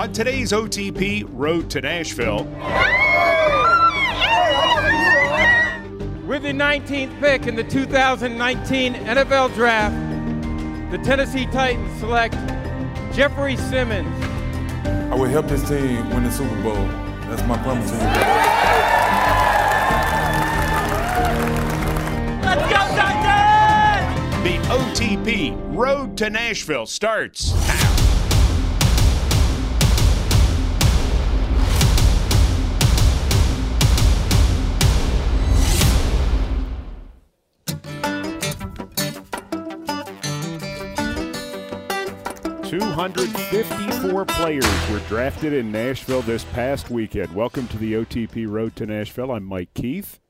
On today's OTP Road to Nashville, With the 19th pick in the 2019 NFL Draft, the Tennessee Titans select Jeffrey Simmons. I will help this team win the Super Bowl. That's my promise to you guys. the OTP Road to Nashville starts now. Two hundred fifty-four players were drafted in Nashville this past weekend. Welcome to the OTP Road to Nashville. I'm Mike Keith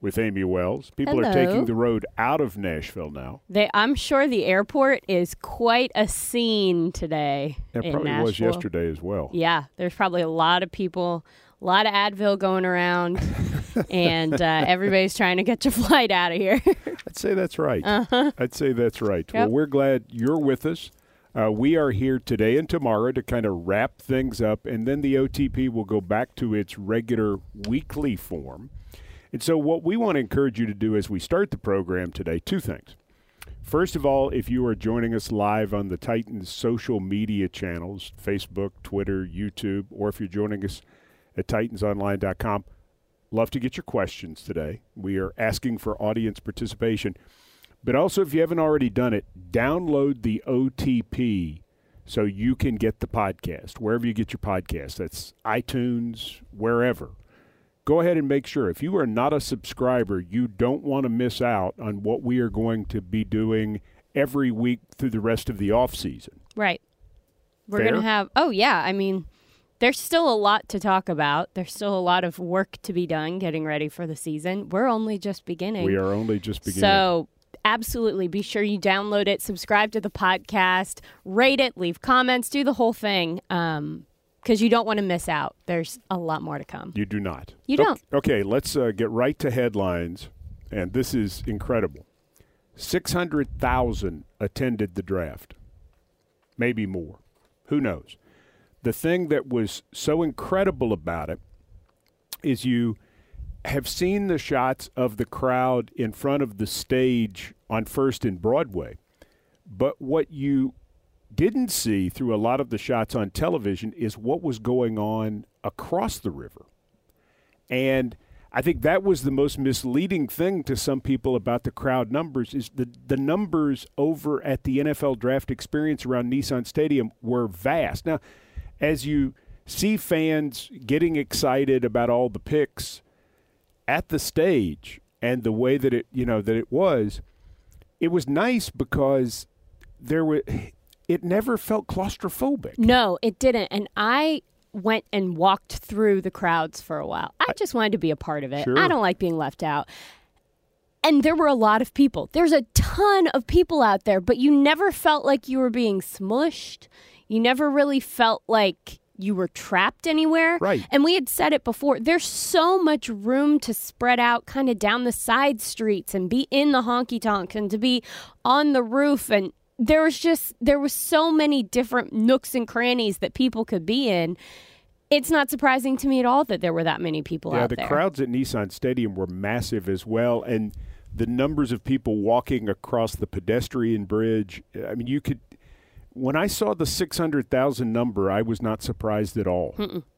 with Amie Wells. People are taking the road out of Nashville now. They, I'm sure the airport is quite a scene today. It probably was yesterday as well. Yeah, there's probably a lot of people, a lot of Advil going around, and uh, everybody's trying to get your flight out of here. I'd say that's right. I'd say that's right. Well, Uh-huh. We're glad you're with us. Uh, we are here today and tomorrow to kind of wrap things up, and then the OTP will go back to its regular weekly form. And so, what we want to encourage you to do as we start the program today, two things. First of all, if you are joining us live on the Titans social media channels Facebook, Twitter, YouTube, or if you're joining us at titansonline.com, love to get your questions today. We are asking for audience participation. But also, if you haven't already done it, download the OTP so you can get the podcast wherever you get your podcast. That's iTunes, wherever. Go ahead and make sure. If you are not a subscriber, you don't want to miss out on what we are going to be doing every week through the rest of the off season. right. We're gonna have. Oh yeah, I mean, there's still a lot to talk about. There's still a lot of work to be done getting ready for the season. We're only just beginning. We are only just beginning. So absolutely be sure you download it, subscribe to the podcast, rate it, leave comments, do the whole thing. Um, because you don't want to miss out. There's a lot more to come. You do not. You don't. Okay, let's uh, get right to headlines. And this is incredible 600,000 attended the draft, maybe more. Who knows? The thing that was so incredible about it is you have seen the shots of the crowd in front of the stage on First and Broadway. But what you didn't see through a lot of the shots on television is what was going on across the river. And I think that was the most misleading thing to some people about the crowd numbers is the the numbers over at the NFL draft experience around Nissan Stadium were vast. Now, as you see fans getting excited about all the picks at the stage and the way that it, you know, that it was, it was nice because there were it never felt claustrophobic. No, it didn't. And I went and walked through the crowds for a while. I just wanted to be a part of it. Sure. I don't like being left out. And there were a lot of people. There's a ton of people out there, but you never felt like you were being smushed. You never really felt like you were trapped anywhere. Right. And we had said it before. There's so much room to spread out kind of down the side streets and be in the honky tonk and to be on the roof and there was just there was so many different nooks and crannies that people could be in. It's not surprising to me at all that there were that many people Yeah, out the there. The crowds at Nissan Stadium were massive as well, and the numbers of people walking across the pedestrian bridge. I mean, you could. When I saw the six hundred thousand number, I was not surprised at all.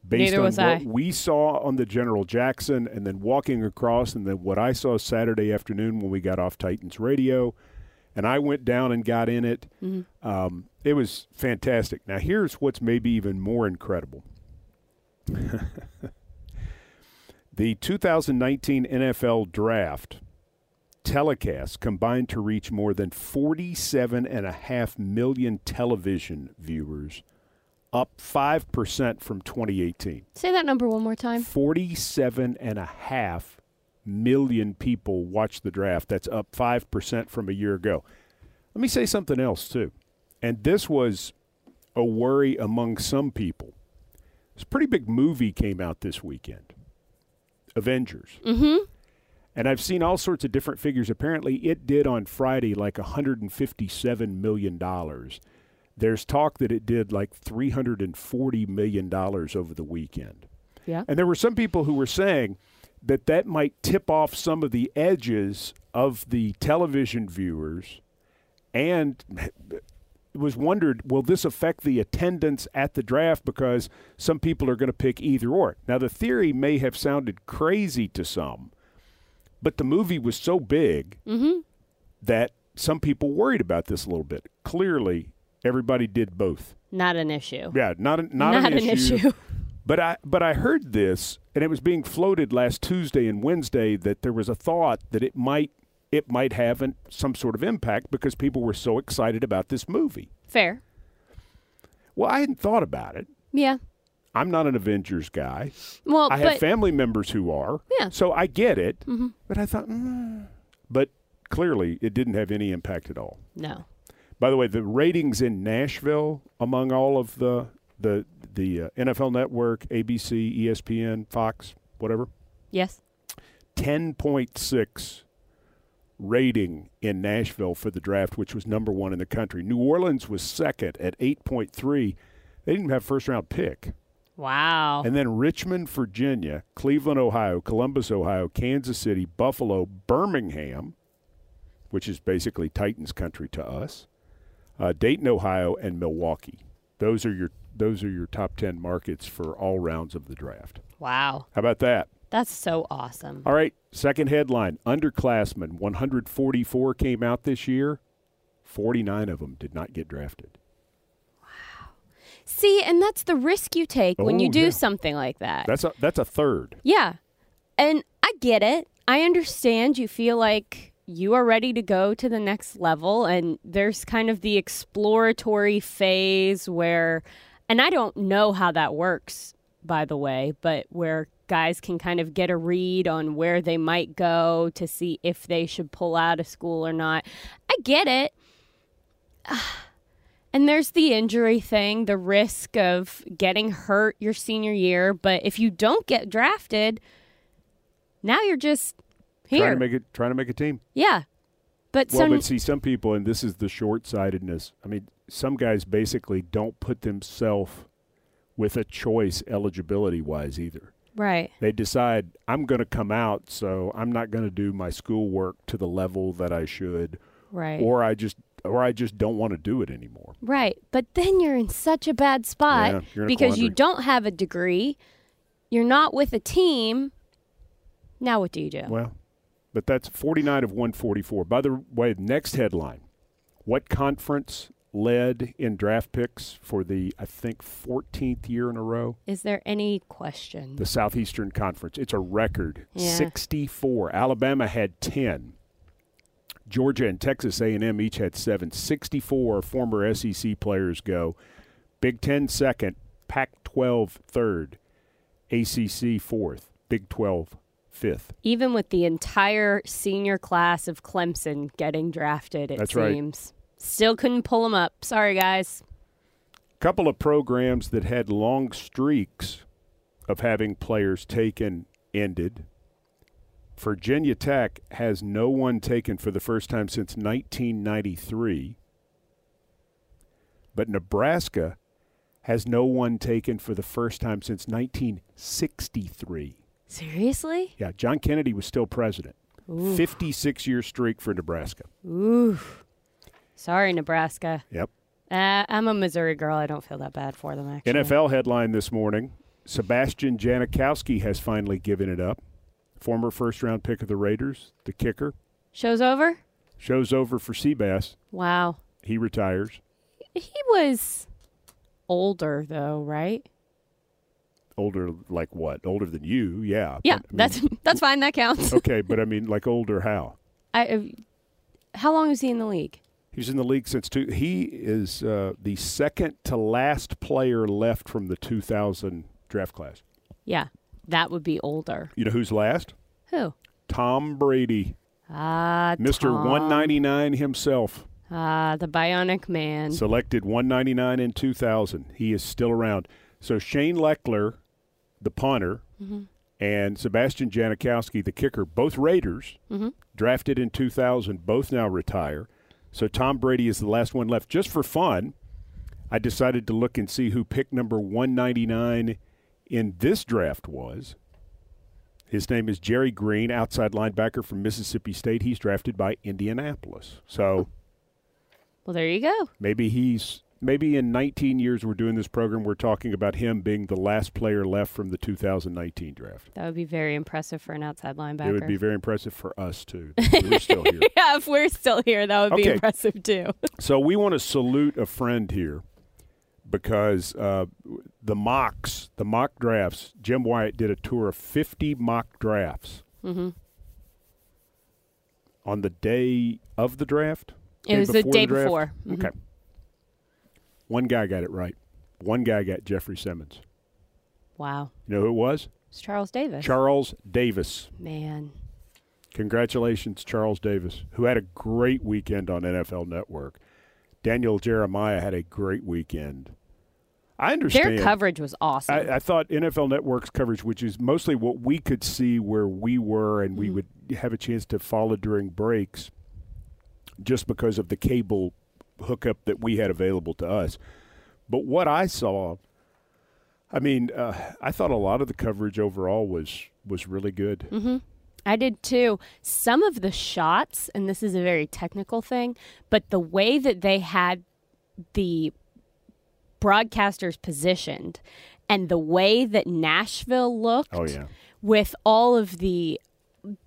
Based Neither on what I. we saw on the General Jackson, and then walking across, and then what I saw Saturday afternoon when we got off Titans Radio, and I went down and got in it. Mm-hmm. Um, it was fantastic. Now, here's what's maybe even more incredible. The 2019 NFL Draft telecasts combined to reach more than 47.5 million television viewers, up 5% from 2018. Say that number one more time. 47.5 million people watched the draft. That's up 5% from a year ago. Let me say something else, too. And this was a worry among some people. This pretty big movie came out this weekend Avengers. Mm-hmm. And I've seen all sorts of different figures. Apparently, it did on Friday like $157 million. There's talk that it did like $340 million over the weekend. Yeah. And there were some people who were saying that that might tip off some of the edges of the television viewers and it was wondered will this affect the attendance at the draft because some people are going to pick either or. Now the theory may have sounded crazy to some, but the movie was so big mm-hmm. that some people worried about this a little bit. Clearly, everybody did both. Not an issue. Yeah, not a, not, an issue. Not an, an issue. But I but I heard this, and it was being floated last Tuesday and Wednesday that there was a thought that it might it might have an, some sort of impact because people were so excited about this movie. Fair. Well, I hadn't thought about it. Yeah. I'm not an Avengers guy. Well, I have but family members who are. Yeah. So I get it. But I thought, mm. but clearly it didn't have any impact at all. no. By the way, the ratings in Nashville among all of the the the uh, NFL Network, ABC, ESPN, Fox, whatever, Yes. 10.6 rating in Nashville for the draft, which was number one in the country. New Orleans was second at 8.3. They didn't have first round pick. Wow. And then Richmond, Virginia, Cleveland, Ohio, Columbus, Ohio, Kansas City, Buffalo, Birmingham, which is basically Titans country to us, uh, Dayton, Ohio, and Milwaukee. Those are your those are your top ten markets for all rounds of the draft. wow. How about that? That's so awesome. All right, second headline: Underclassmen, 144 came out this year. 49 of them did not get drafted. See, and that's the risk you take when you Oh, do yeah. something like that. That's a that's a third. Yeah. And I get it. I understand you feel like you are ready to go to the next level and there's kind of the exploratory phase where and I don't know how that works by the way, but where guys can kind of get a read on where they might go to see if they should pull out of school or not. I get it. And there's the injury thing, the risk of getting hurt your senior year. But if you don't get drafted, now you're just here. Trying to make it trying to make a team. yeah. But Well, some, but see, some people, and this is the short sightedness. I mean, some guys basically don't put themselves with a choice eligibility wise either. right. They decide, I'm going to come out, so I'm not going to do my schoolwork to the level that I should, Right. or I just. Or I just don't want to do it anymore. right. But then you're in such a bad spot Yeah, a because you don't have a degree. You're not with a team. Now what do you do? Well, but that's 49 of 144. By the way, next headline: What conference led in draft picks for the I think 14th year in a row? Is there any question? the Southeastern Conference. It's a record, Yeah. 64. Alabama had 10. Georgia and Texas A&M each had 7. 64 former SEC players go. Big 10 second, Pac-12 third, ACC fourth, Big 12 fifth. Even with the entire senior class of Clemson getting drafted, it That's right. seems. Still couldn't pull them up. Sorry, guys. couple of programs that had long streaks of having players taken ended. Virginia Tech has no one taken for the first time since 1993. But Nebraska has no one taken for the first time since 1963. Seriously? Yeah, John Kennedy was still president. Ooh. 56 year streak for Nebraska. Ooh. Sorry, Nebraska. Yep. Uh, I'm a Missouri girl. I don't feel that bad for them, actually. NFL headline this morning Sebastian Janikowski has finally given it up. Former first round pick of the Raiders, the kicker. Show's over? Show's over for Seabass. Wow. He retires. He was older, though, right? Older, like what? Older than you, yeah. Yeah, but, I mean, that's that's fine. That counts. okay, but I mean, like older how? I, uh, how long is he in the league? He's in the league since two. He is uh, the second to last player left from the 2000 draft class. Yeah, that would be older. You know who's last? Who? Tom Brady, Ah, Mr. Tom. 199 himself. Ah, the Bionic Man. Selected 199 in 2000. He is still around. So Shane Lechler, the punter, Mm-hmm. and Sebastian Janikowski, the kicker, both Raiders, Mm-hmm. drafted in 2000, both now retire. So Tom Brady is the last one left. Just for fun, I decided to look and see who pick number 199 in this draft was. His name is Gerri Green, outside linebacker from Mississippi State. He's drafted by Indianapolis. So Well, there you go. maybe he's maybe in 19 years we're doing this program we're talking about him being the last player left from the 2019 draft. That would be very impressive for an outside linebacker. It would be very impressive for us too. We're still here. yeah, if we're still here, that would be impressive too. So we want to salute a friend here because uh, the mocks, the mock drafts, Jim Wyatt did a tour of 50 mock drafts hmm on the day of the draft. It was the day draft? before. Mhm. Okay. One guy got it right. One guy got Jeffrey Simmons. Wow. You know who it was? It's Charles Davis. Charles Davis. Man. Congratulations, Charles Davis, who had a great weekend on NFL Network. Daniel Jeremiah had a great weekend. I understand. Their coverage was awesome. I, I thought NFL Network's coverage, which is mostly what we could see where we were and we Mhm. would have a chance to follow during breaks just because of the cable hookup that we had available to us. But what I saw, I mean, uh, I thought a lot of the coverage overall was was really good. hmm I did too. Some of the shots, and this is a very technical thing, but the way that they had the broadcasters positioned and the way that Nashville looked Oh yeah. with all of the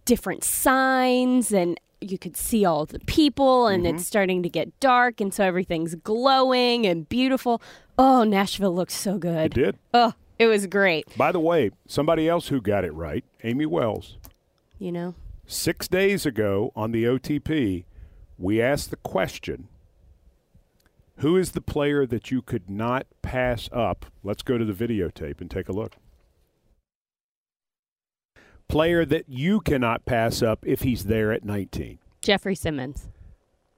different signs and you could see all the people and Mm-hmm. it's starting to get dark and so everything's glowing and beautiful. Oh, Nashville looks so good. It did. Oh, it was great, By the way, somebody else who got it right, Amie Wells. you know. Six days ago on the OTP, we asked the question Who is the player that you could not pass up? Let's go to the videotape and take a look. Player that you cannot pass up if he's there at 19. Jeffrey Simmons.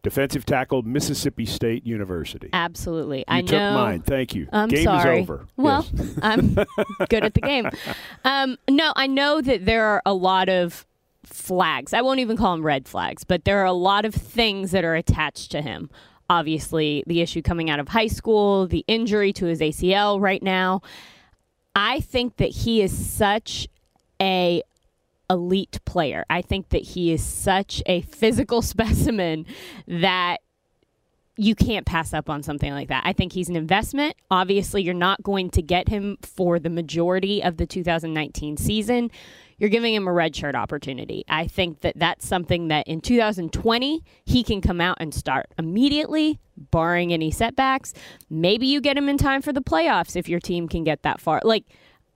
Defensive tackle, Mississippi State University. Absolutely. You I took know. mine. Thank you. I'm Game sorry. is over. Well, Yes. I'm good at the game. Um, no, I know that there are a lot of flags. I won't even call them red flags, but there are a lot of things that are attached to him. Obviously, the issue coming out of high school, the injury to his ACL right now. I think that he is such a elite player. I think that he is such a physical specimen that you can't pass up on something like that. I think he's an investment. Obviously, you're not going to get him for the majority of the 2019 season. You're giving him a redshirt opportunity. I think that that's something that in 2020 he can come out and start immediately, barring any setbacks. Maybe you get him in time for the playoffs if your team can get that far. Like,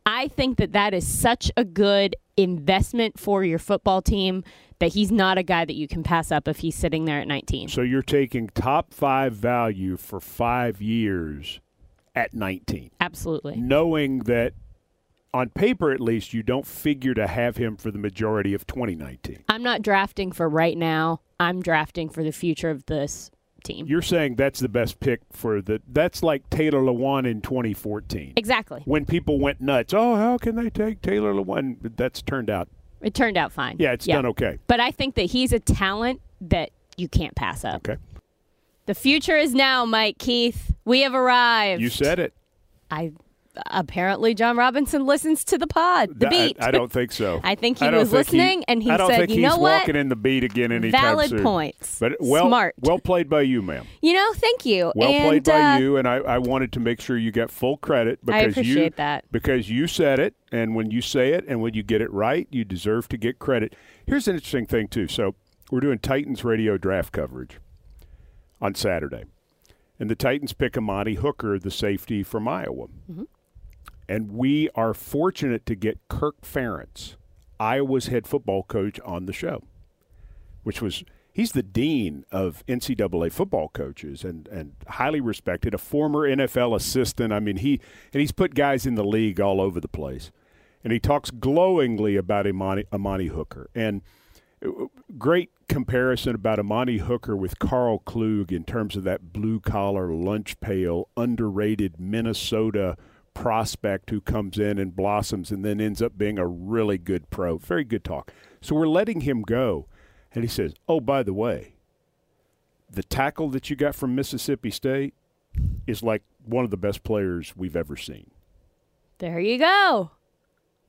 I think that that is such a good investment for your football team that he's not a guy that you can pass up if he's sitting there at 19. So you're taking top five value for five years at 19. Absolutely. knowing that on paper at least you don't figure to have him for the majority of 2019. I'm not drafting for right now. I'm drafting for the future of this team. You're saying that's the best pick for the that's like Taylor Lewan in 2014. exactly. When people went nuts, oh, how can they take Taylor Lewan? That's turned out, It turned out fine. yeah, it's done okay. But I think that he's a talent that you can't pass up. Okay, The future is now, Mike Keith. We have arrived. you said it. I apparently Jon Robinson listens to the pod, the beat. I, don't think so. I think he I was think listening, and he I don't said, think "You he's know what? walking in the beat again anytime Valid soon." points. But well, Smart. well played by you, ma'am. you know, thank you. Well and, played by uh, you, and I, I wanted to make sure you got full credit I because you that. because you said it, and when you say it, and when you get it right, you deserve to get credit. Here's an interesting thing too. So we're doing Titans radio draft coverage on Saturday, and the Titans pick Amani Hooker, the safety from Iowa, and we are fortunate to get Kirk Ferentz, Iowa's head football coach, on the show, which was. He's the dean of NCAA football coaches and, and highly respected, a former NFL assistant. I mean, he and he's put guys in the league all over the place. And he talks glowingly about Imani, Amani Hooker. And uh, great comparison about Amani Hooker with Karl Klug in terms of that blue collar, lunch pail, underrated Minnesota prospect who comes in and blossoms and then ends up being a really good pro. Very good talk. So we're letting him go. And he says, Oh, by the way, the tackle that you got from Mississippi State is like one of the best players we've ever seen. There you go.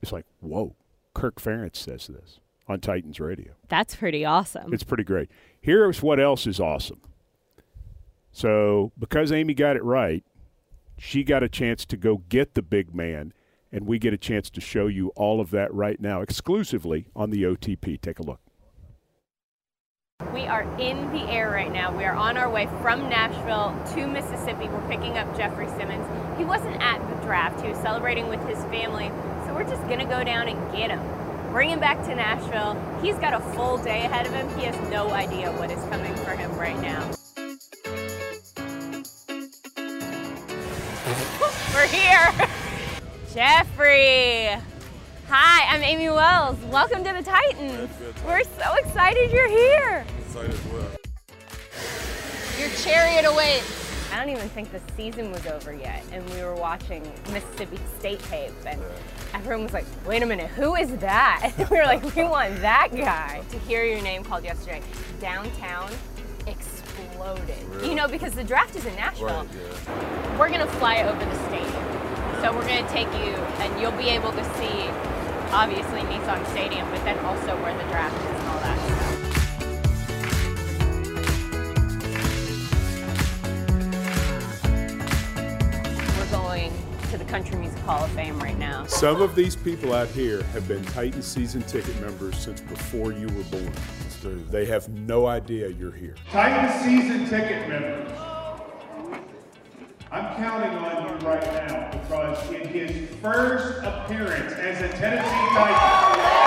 It's like, whoa, Kirk Ferentz says this on Titans radio. That's pretty awesome. It's pretty great. Here's what else is awesome. So, because Amie got it right, she got a chance to go get the big man, and we get a chance to show you all of that right now exclusively on the OTP. Take a look. We are in the air right now. We are on our way from Nashville to Mississippi. We're picking up Jeffrey Simmons. He wasn't at the draft, he was celebrating with his family. So we're just going to go down and get him, bring him back to Nashville. He's got a full day ahead of him. He has no idea what is coming for him right now. We're here. Jeffrey. Hi, I'm Amie Wells. Welcome to the Titans. We're so excited you're here. Excited as well. Your chariot awaits. I don't even think the season was over yet, and we were watching Mississippi State tape, and everyone was like, "Wait a minute, who is that?" And we were like, "We want that guy." To hear your name called yesterday, downtown exploded. Really? You know, because the draft is in Nashville. Right, yeah. We're gonna fly over the stadium, so we're gonna take you, and you'll be able to see, obviously Nissan Stadium, but then also where the draft is and all that stuff. We're going to the Country Music Hall of Fame right now. Some of these people out here have been Titan season ticket members since before you were born. They have no idea you're here. Titan season ticket members. I'm counting on you right now because in his first appearance as a Tennessee Titan,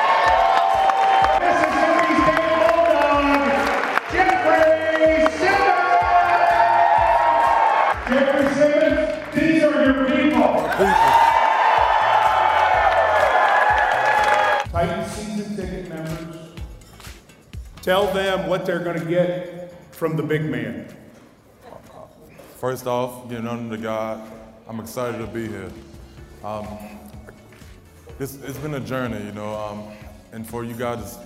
Tell them what they're going to get from the big man. First off, getting under the God, I'm excited to be here. Um, it's, it's been a journey, you know, um, and for you guys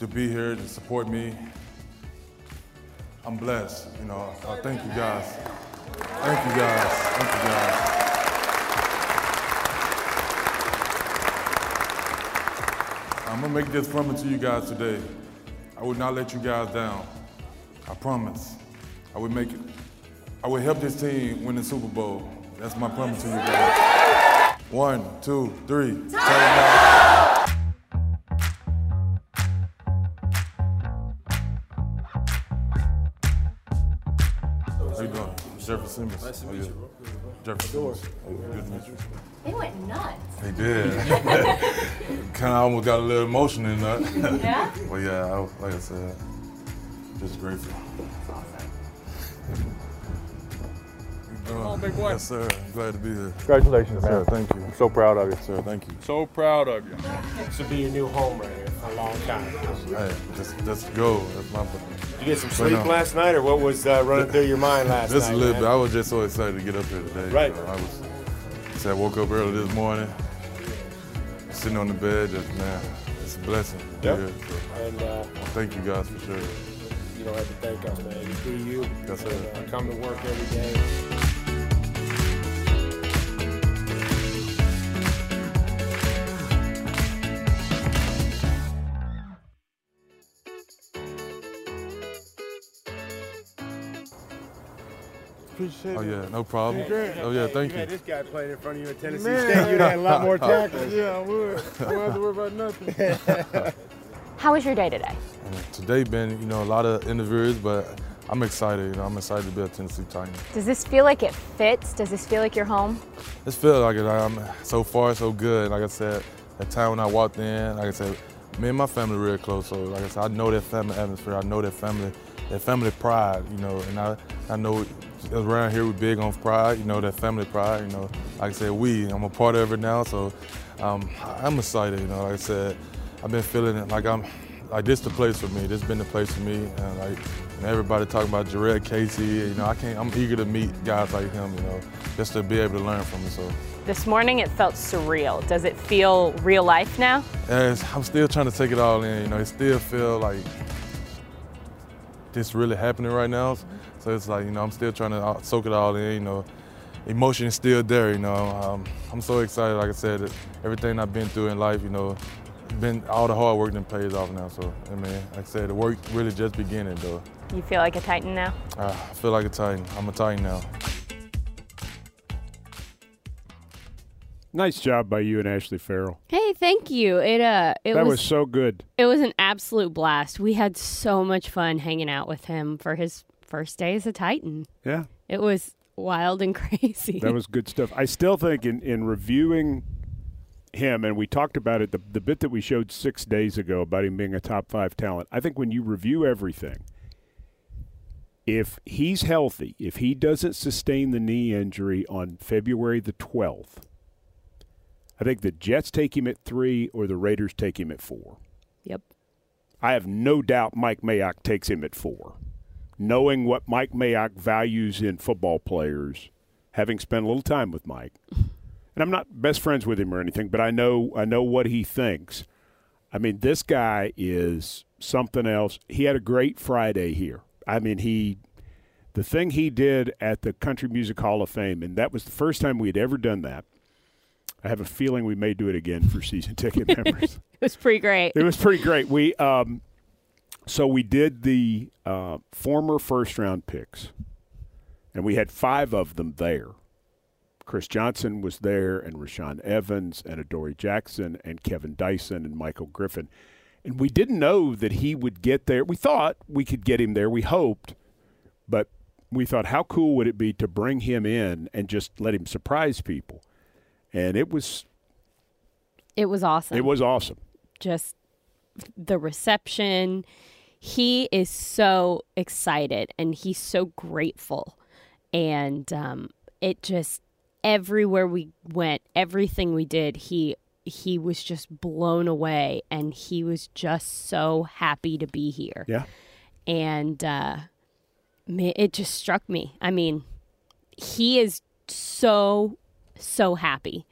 to be here to support me, I'm blessed. You know, I thank you guys. Thank you guys. Thank you guys. I'm gonna make this promise to you guys today. I would not let you guys down. I promise. I would make it. I would help this team win the Super Bowl. That's my promise to you guys. One, two, three. Titan How you doing? Jeffrey Simmons. Nice to meet you. Simmons. Good to meet you. They went nuts. They did. kind of almost got a little emotion in that. Yeah? well, yeah, I, like I said, just grateful. Come on, uh, big boy. Yes, sir. I'm glad to be here. Congratulations, Sir, man. thank you. I'm so proud of you. Sir, thank you. So proud of you. This will be your new home right here for a long time. Hey, just, just go. That's my. You get some sleep no. last night, or what was uh, running through your mind last Just night? a little man? bit. I was just so excited to get up here today. Right. So I was. So I woke up early this morning, sitting on the bed. Just man, it's a blessing. to be Yep. here. So, And uh, thank you guys for sure. you don't have to thank us, man. You do you. Sir. And, uh, come to work every day. Appreciate Oh yeah, no problem. Oh yeah, thank You had you. this guy playing in front of you at Tennessee Man. State. You'd had a lot more tackles. Yeah, I would. I don't have to worry about nothing. How was your day today? Uh, today been, you know, a lot of interviews, but I'm excited. You know, I'm excited to be a Tennessee Titan. Does this feel like it fits? Does this feel like your home? This feels like it. I'm so far so good. Like I said, the time when I walked in, like I said, me and my family real close. So like I said, I know their family atmosphere. I know their family, their family pride. You know, and I I know around here we're big on pride. You know, that family pride. You know, like I said, we. I'm a part of it now. So um, I'm excited. You know, like I said, I've been feeling it like I'm like this the place for me. This has been the place for me. And like know, everybody talking about Jurrell Casey. You know, I can't. I'm eager to meet guys like him. You know, just to be able to learn from him. So. This morning it felt surreal. Does it feel real life now? As I'm still trying to take it all in, you know, it still feel like this really happening right now. So it's like, you know, I'm still trying to uh, soak it all in, you know. emotion is still there. You know, um, I'm so excited. Like I said, that everything I've been through in life, you know, been all the hard work that pays off now. So, I mean, like I said, the work really just beginning though. You feel like a Titan now? Uh, I feel like a Titan. I'm a Titan now. Nice job by you and Ashley Farrell. Hey, thank you. It uh, it that was, was so good. it was an absolute blast. We had so much fun hanging out with him for his first day as a Titan. Yeah, It was wild and crazy. that was good stuff. I still think in, in reviewing him, and we talked about it, the, the bit that we showed six days ago about him being a top five talent. I think when you review everything, if he's healthy, if he doesn't sustain the knee injury on February the 12th, I think the Jets take him at three or the Raiders take him at four. yep. I have no doubt Mike Mayock takes him at four. Knowing what Mike Mayock values in football players, having spent a little time with Mike, and I'm not best friends with him or anything, but I know I know what he thinks. I mean, this guy is something else. He had a great Friday here. I mean, he the thing he did at the Country Music Hall of Fame, and that was the first time we had ever done that. I have a feeling we may do it again for season ticket members. It was pretty great. It was pretty great. We um, so we did the uh, former first round picks, and we had five of them there. Chris Johnson was there, and Rashaan Evans, and Adoree Jackson, and Kevin Dyson, and Michael Griffin. And we didn't know that he would get there. We thought we could get him there. We hoped, but we thought, how cool would it be to bring him in and just let him surprise people? And it was It was awesome. it was awesome. just the reception. He is so excited and he's so grateful. And um, it just everywhere we went, everything we did, he he was just blown away and he was just so happy to be here. Yeah. And uh, it just struck me. I mean, he is so so happy.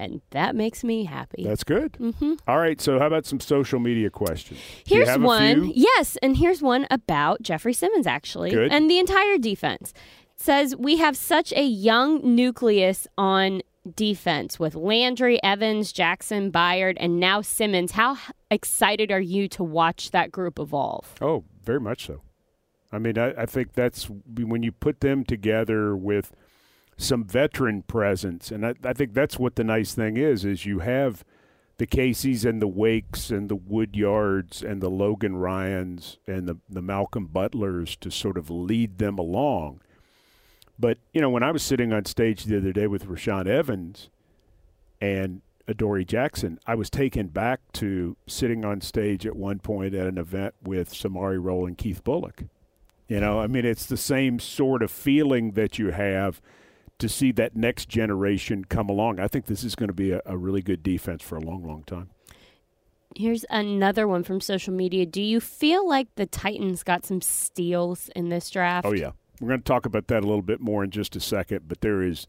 And that makes me happy. That's good. Mm-hmm. right. So, how about some social media questions? Here's one. Yes, and here's one about Jeffrey Simmons actually, Good. and the entire defense. It says we have such a young nucleus on defense with Landry, Evans, Jackson, Byard, and now Simmons. How excited are you to watch that group evolve? Oh, very much so. I mean, I, I think that's when you put them together with some veteran presence, and I, I think that's what the nice thing is: is you have the Caseys and the Wakes and the Woodyards and the Logan Ryans and the the Malcolm Butlers to sort of lead them along. But you know, when I was sitting on stage the other day with Rashaan Evans and Adoree Jackson, I was taken back to sitting on stage at one point at an event with Samari Rolle and Keith Bulluck. You know, I mean, it's the same sort of feeling that you have to see that next generation come along. I think this is going to be a, a really good defense for a long, long time. Here's another one from social media. Do you feel like the Titans got some steals in this draft? Oh, yeah. We're going to talk about that a little bit more in just a second, but there is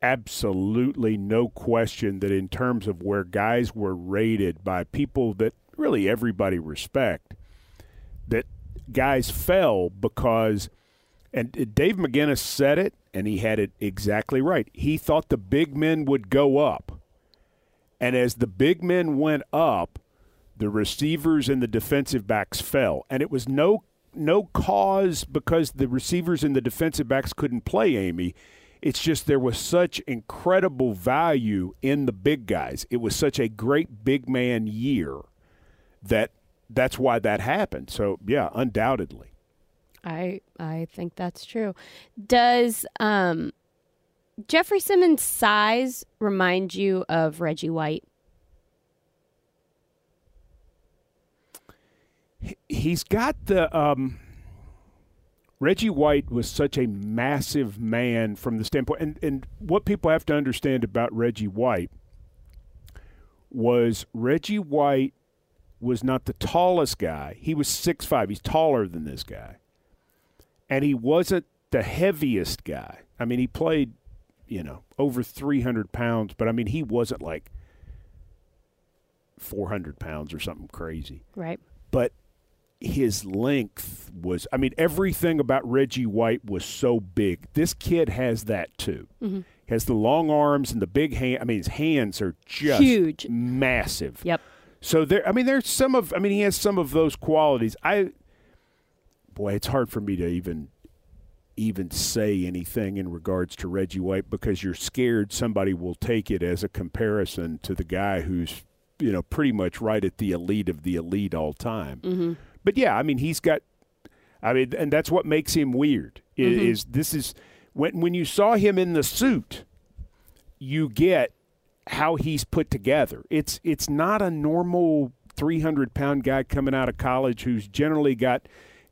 absolutely no question that in terms of where guys were rated by people that really everybody respect, that guys fell because, and Dave McGinnis said it, and he had it exactly right. He thought the big men would go up. And as the big men went up, the receivers and the defensive backs fell. And it was no no cause because the receivers and the defensive backs couldn't play Amie. It's just there was such incredible value in the big guys. It was such a great big man year that that's why that happened. So yeah, undoubtedly. I I think that's true. Does um, Jeffrey Simmons' size remind you of Reggie White? He's got the um, Reggie White was such a massive man from the standpoint, and and what people have to understand about Reggie White was Reggie White was not the tallest guy. He was six five. He's taller than this guy, and he wasn't the heaviest guy. I mean, he played, you know, over three hundred pounds, but I mean, he wasn't like four hundred pounds or something crazy Right. but his length was. I mean, everything about Reggie White was so big. This kid has that too. Mm-hmm. Has the long arms and the big hand. I mean, his hands are just Huge. massive. Yep. So there, I mean, there's some of. I mean, he has some of those qualities. I, boy, it's hard for me to even, even say anything in regards to Reggie White because you're scared somebody will take it as a comparison to the guy who's, you know, pretty much right at the elite of the elite all time. Mm-hmm. But yeah, I mean, he's got. I mean, and that's what makes him weird. i- Is, this is when when you saw him in the suit, you get how he's put together. It's it's not a normal 300 pound guy coming out of college who's generally got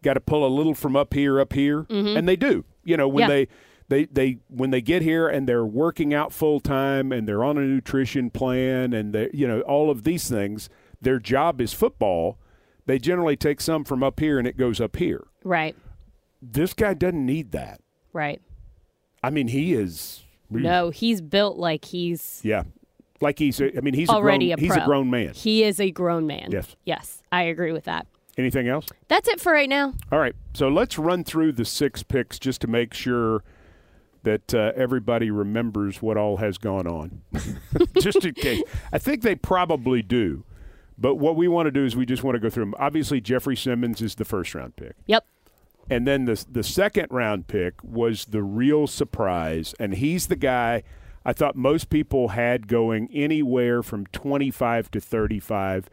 got to pull a little from up here up here, mm-hmm. and they do. You know when Yeah. they. They, they when they get here and they're working out full time and they're on a nutrition plan and they you know all of these things their job is football they generally take some from up here and it goes up here Right. this guy doesn't need that Right. I mean he is mm. No, he's built like he's yeah like he's I mean he's already a grown, a he's a grown man He is a grown man. Yes. Yes, I agree with that. Anything else That's it for right now. All right, so let's run through the six picks just to make sure that uh, everybody remembers what all has gone on, just in case. I think they probably do, but what we want to do is we just want to go through them. Obviously, Jeffrey Simmons is the first round pick, Yep. and then the the second round pick was the real surprise, and he's the guy I thought most people had going anywhere from twenty five to thirty five.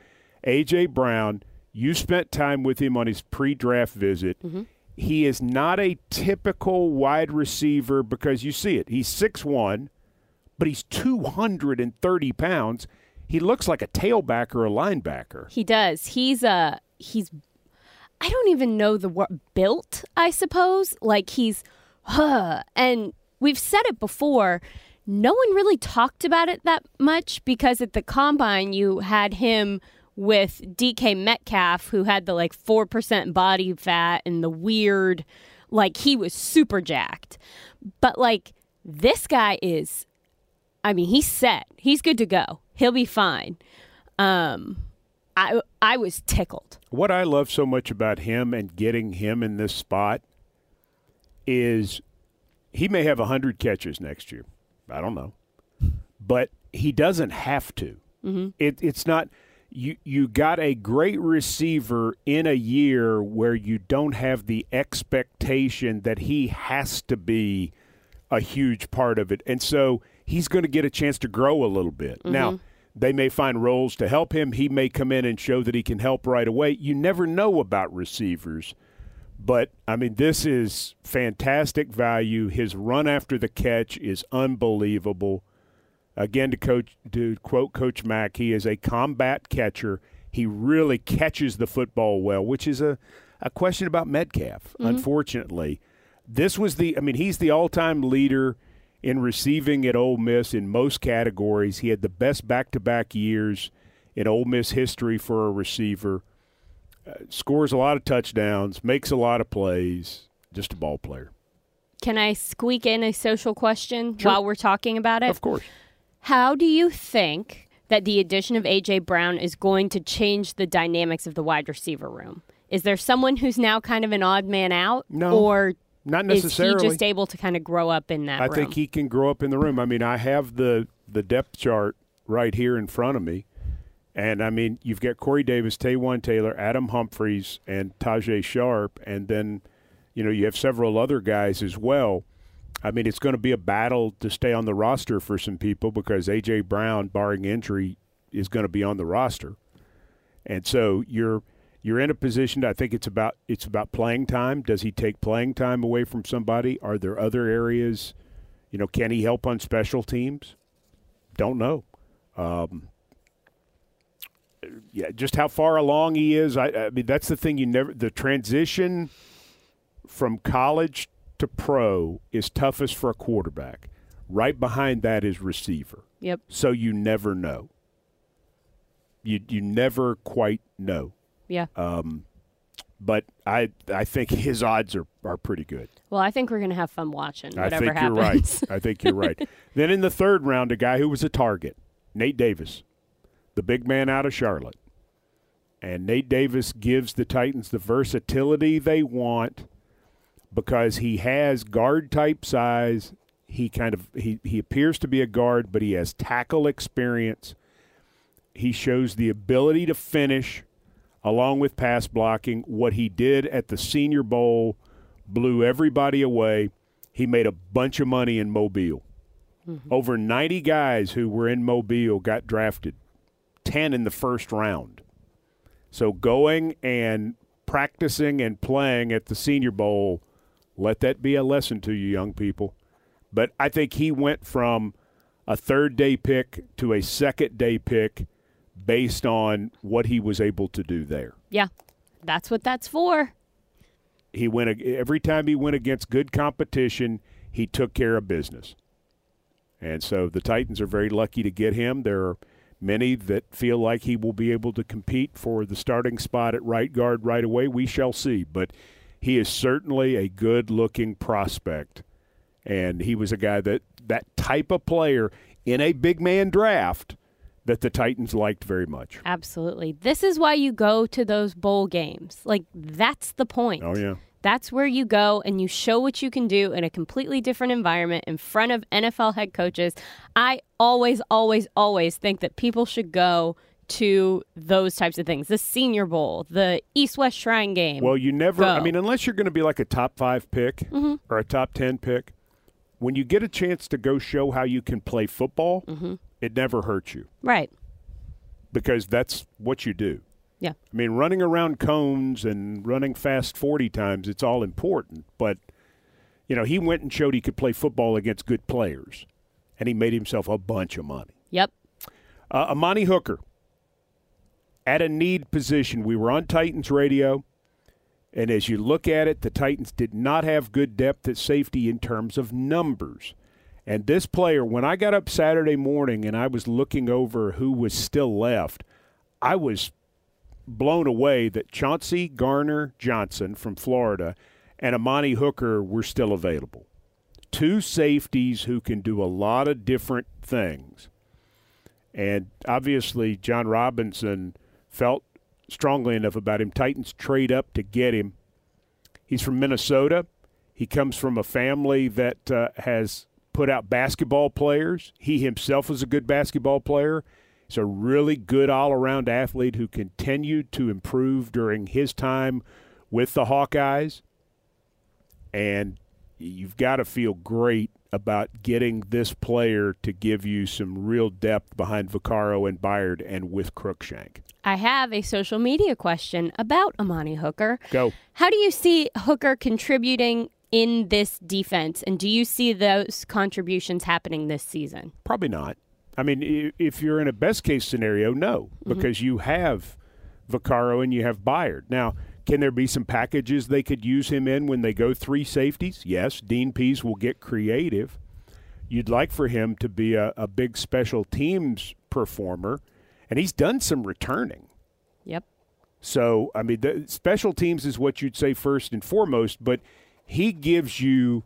AJ Brown, you spent time with him on his pre-draft visit. Mm-hmm. He is not a typical wide receiver because you see it. He's 6'1, but he's 230 pounds. He looks like a tailback or a linebacker. He does. He's a he's I don't even know the word built, I suppose. Like he's huh. And we've said it before. No one really talked about it that much because at the combine you had him with DK Metcalf who had the like 4% body fat and the weird like he was super jacked. But like this guy is I mean, he's set. He's good to go. He'll be fine. Um, I I was tickled. What I love so much about him and getting him in this spot is he may have 100 catches next year. I don't know. But he doesn't have to. It, it's not you you got a great receiver in a year where you don't have the expectation that he has to be a huge part of it. And so he's going to get a chance to grow a little bit. Mm-hmm. Now, they may find roles to help him. He may come in and show that he can help right away. You never know about receivers. But, I mean, this is fantastic value. His run after the catch is unbelievable. Again, to coach to quote Coach Mack, he is a combat catcher. He really catches the football well, which is a, a question about Metcalf, unfortunately. This was the I mean, he's the all time leader in receiving at Ole Miss in most categories. He had the best back to back years in Ole Miss history for a receiver. Uh, scores a lot of touchdowns, makes a lot of plays, just a ball player. Can I squeak in a social question Sure. while we're talking about it? Of course. How do you think that the addition of AJ Brown is going to change the dynamics of the wide receiver room? Is there someone who's now kind of an odd man out, No, or Not is he necessarily. just able to kind of grow up in that I room? think he can grow up in the room. I mean, I have the the depth chart right here in front of me, and I mean, you've got Corey Davis, Taywan Taylor, Adam Humphries, and Tajae Sharpe, and then you know you have several other guys as well. I mean, it's going to be a battle to stay on the roster for some people because AJ Brown, barring injury, is going to be on the roster, and so you're you're in a position. I think it's about it's about playing time. Does he take playing time away from somebody? Are there other areas? You know, can he help on special teams? Don't know. Um, yeah, just how far along he is. I, I mean, that's the thing. You never the transition from college to pro is toughest for a quarterback. Right behind that is receiver. Yep. So you never know. You you never quite know. Yeah. Um, But I I think his odds are, are pretty good. well, I think we're going to have fun watching I think happens. you're right. I think you're right. then in the third round, a guy who was a target, Nate Davis, the big man out of Charlotte. And Nate Davis gives the Titans the versatility they want because he has guard type size. He kind of he, he appears to be a guard, but he has tackle experience. He shows the ability to finish along with pass blocking. What he did at the Senior Bowl blew everybody away. He made a bunch of money in Mobile. Mm-hmm. Over 90 guys who were in Mobile got drafted, 10 in the first round. So going and practicing and playing at the Senior Bowl, let that be a lesson to you, young people. But I think he went from a third day pick to a second day pick based on what he was able to do there. Yeah, that's what that's for. He went every time he went against good competition, he took care of business. And so the Titans are very lucky to get him. There are many that feel like he will be able to compete for the starting spot at right guard right away. We shall see. But he is certainly a good looking prospect. And he was a guy that that type of player in a big man draft that the Titans liked very much. Absolutely. This is why you go to those bowl games. Like, that's the point. Oh, yeah. That's where you go and you show what you can do in a completely different environment in front of NFL head coaches. I always, always, always think that people should go to those types of things the Senior Bowl, the East West Shrine game. Well, you never. I mean, unless you're going to be like a top five pick Mm-hmm. or a top ten pick, when you get a chance to go show how you can play football, Mm-hmm. it never hurts you right. because that's what you do. Yeah. I mean, running around cones and running fast forty times, it's all important. But you know, he went and showed he could play football against good players, and he made himself a bunch of money. Yep. Uh, Amani Hooker at a need position. We were on Titans radio, and as you look at it, the Titans did not have good depth at safety in terms of numbers. And this player, when I got up Saturday morning and I was looking over who was still left, I was blown away that Chauncey Gardner Johnson from Florida and Amani Hooker were still available. Two safeties who can do a lot of different things. And obviously, Jon Robinson felt strongly enough about him. Titans trade up to get him. He's from Minnesota. He comes from a family that uh, has put out basketball players. He himself is a good basketball player. He's a really good all around athlete who continued to improve during his time with the Hawkeyes. And you've got to feel great about getting this player to give you some real depth behind Vaccaro and Byard and with Cruikshank. I have a social media question about Amani Hooker. Go. How do you see Hooker contributing in this defense? And do you see those contributions happening this season? Probably not. I mean, if you're in a best case scenario, no, mm-hmm. because you have Vaccaro and you have Byard. Now, can there be some packages they could use him in when they go three safeties? Yes, Dean Pees will get creative. You'd like for him to be a, a big special teams performer, and he's done some returning. Yep. So, I mean, the special teams is what you'd say first and foremost, but he gives you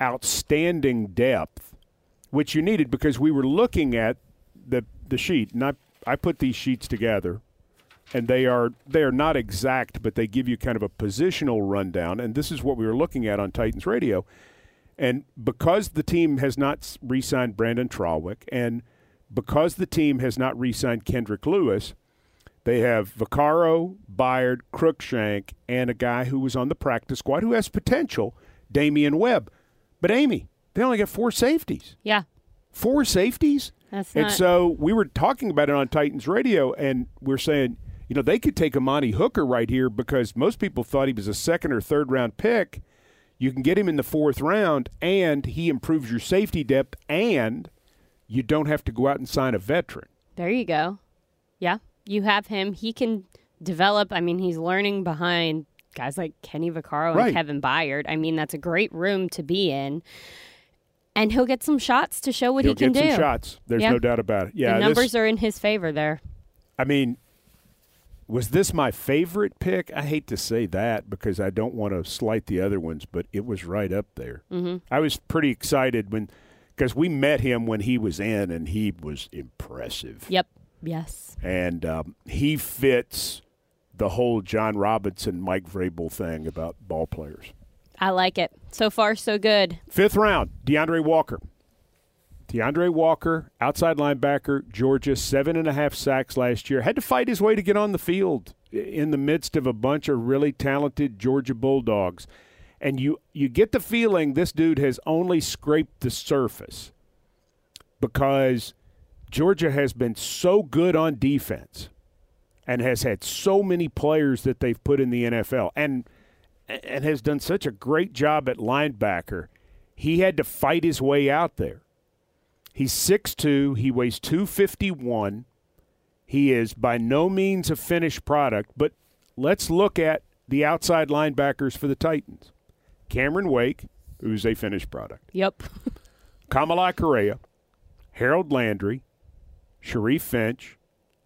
outstanding depth, which you needed because we were looking at the the sheet, and I I put these sheets together, and they are they are not exact, but they give you kind of a positional rundown, and this is what we were looking at on Titans Radio, and because the team has not re-signed Brynden Trawick, and because the team has not re-signed Kendrick Lewis. They have Vaccaro, Byard, Cruikshank, and a guy who was on the practice squad who has potential, Damian Webb. But Amie, they only got four safeties. Yeah. Four safeties? That's and not- so we were talking about it on Titans Radio, and we're saying, you know, they could take Amani Hooker right here because most people thought he was a second or third round pick. You can get him in the fourth round, and he improves your safety depth, and you don't have to go out and sign a veteran. There you go. Yeah. You have him. He can develop. I mean, he's learning behind guys like Kenny Vaccaro and Right. Kevin Byard. I mean, that's a great room to be in. And he'll get some shots to show what He'll he can get do. some shots. There's Yeah. no doubt about it. Yeah, the this- numbers are in his favor there. I mean, was this my favorite pick? I hate to say that because I don't want to slight the other ones, but it was right up there. Mm-hmm. I was pretty excited when because we met him when he was in, and he was impressive. Yep. Yes. And um, he fits the whole Jon Robinson, Mike Vrabel thing about ball players. I like it. So far, so good. Fifth round, DeAndre Walker. DeAndre Walker, outside linebacker, Georgia, seven and a half sacks last year. Had to fight his way to get on the field in the midst of a bunch of really talented Georgia Bulldogs. And you, you get the feeling this dude has only scraped the surface because Georgia has been so good on defense and has had so many players that they've put in the NFL and and has done such a great job at linebacker. He had to fight his way out there. He's 6'2, he weighs 251. He is by no means a finished product, but let's look at the outside linebackers for the Titans. Cameron Wake, who's a finished product. Yep. Kamalei Correa, Harold Landry, Sharif Finch,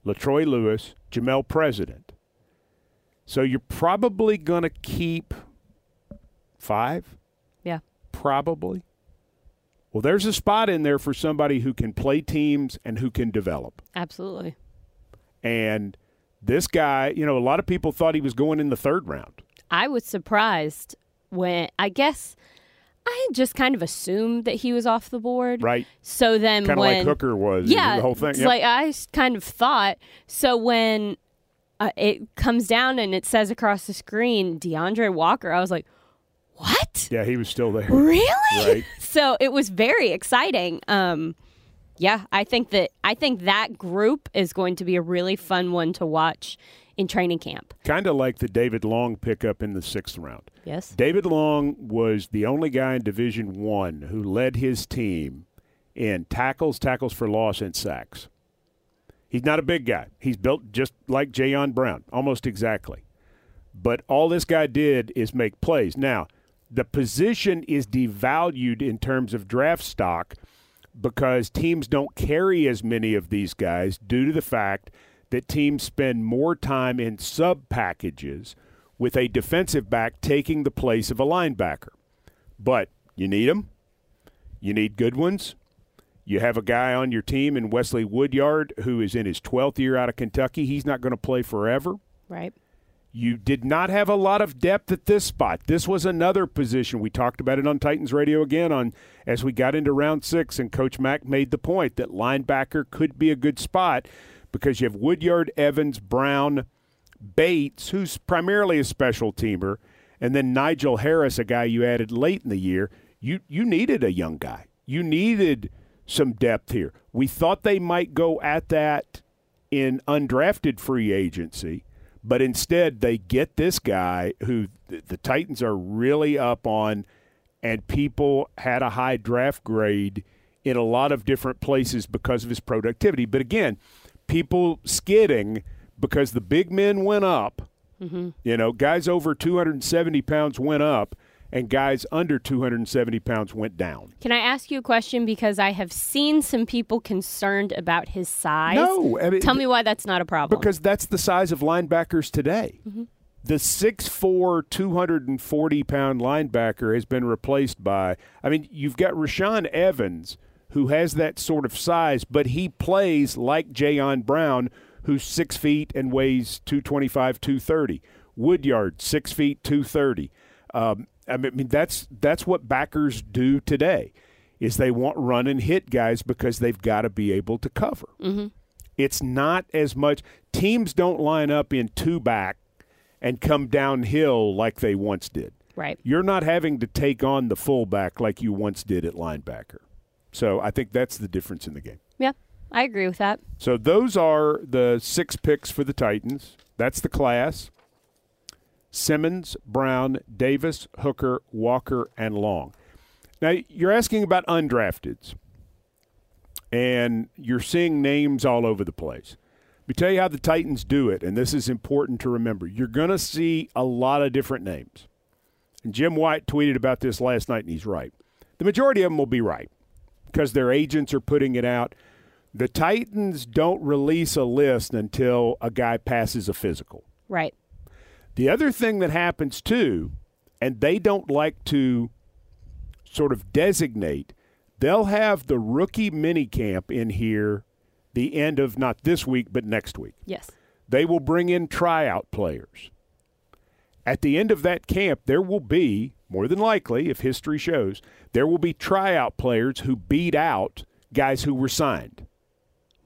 Latroy Lewis, Jamel President. So you're probably going to keep five, yeah. probably. Well, there's a spot in there for somebody who can play teams and who can develop. Absolutely. And this guy, you know, a lot of people thought he was going in the third round. I was surprised when I guess I just kind of assumed that he was off the board. Right. So then Kind of like Hooker was. yeah, The whole thing. It's Yep. like I kind of thought. So when uh, it comes down and it says across the screen DeAndre Walker, I was like, "What? yeah, he was still there. Really?" Right. so it was very exciting. Um, yeah, I think that I think that group is going to be a really fun one to watch in training camp. Kind of like the David Long pickup in the sixth round. Yes. David Long was the only guy in Division One who led his team in tackles, tackles for loss, and sacks. He's not a big guy. He's built just like Jayon Brown, almost exactly. But all this guy did is make plays. Now, the position is devalued in terms of draft stock because teams don't carry as many of these guys due to the fact that teams spend more time in sub packages with a defensive back taking the place of a linebacker. But you need them. You need good ones. You have a guy on your team in Wesley Woodyard who is in his 12th year out of Kentucky. He's not going to play forever. Right. You did not have a lot of depth at this spot. This was another position. We talked about it on Titans Radio again on as we got into round six, and Coach Mack made the point that linebacker could be a good spot because you have Woodyard, Evans, Brown, Bates, who's primarily a special teamer, and then Nigel Harris, a guy you added late in the year. You you needed a young guy. You needed some depth here. We thought they might go at that in undrafted free agency, but instead they get this guy who the Titans are really up on, and people had a high draft grade in a lot of different places because of his productivity. But again, people skidding because the big men went up. Mm-hmm. You know, guys over 270 pounds went up, and guys under 270 pounds went down. Can I ask you a question because I have seen some people concerned about his size? No, I mean, Tell me why that's not a problem. Because that's the size of linebackers today. Mm-hmm. The 6'4", 240 pound linebacker has been replaced by. I mean, you've got Rashaan Evans, who has that sort of size, but he plays like Jayon Brown, who's six feet and weighs 225, 230. Woodyard, six feet, 230. Um, I mean, that's that's what backers do today. Is they want run and hit guys because they've got to be able to cover. It's not as much. Teams don't line up in two back and come downhill like they once did. right. You're not having to take on the fullback like you once did at linebacker. So I think that's the difference in the game. Yeah, I agree with that. So those are the six picks for the Titans. That's the class. Simmons, Brown, Davis, Hooker, Walker, and Long. Now you're asking about undrafteds, and you're seeing names all over the place. Let me tell you how the Titans do it, and this is important to remember. You're going to see a lot of different names. And Jim Wyatt tweeted about this last night, and he's right. The majority of them will be right because their agents are putting it out. The Titans don't release a list until a guy passes a physical. Right. The other thing that happens too, and they don't like to sort of designate, they'll have the rookie mini camp in here the end of not this week, but next week. Yes. They will bring in tryout players. At the end of that camp, there will be, more than likely, if history shows, there will be tryout players who beat out guys who were signed.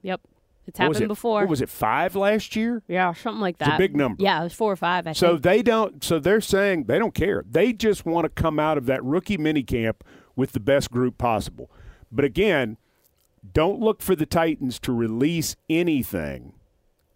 Yep. It's happened it- before. What was it, five last year? Yeah, something like It's a that. big number. Yeah, it was four or five. I So think. they don't. So they're saying they don't care. They just want to come out of that rookie minicamp with the best group possible. But again, don't look for the Titans to release anything,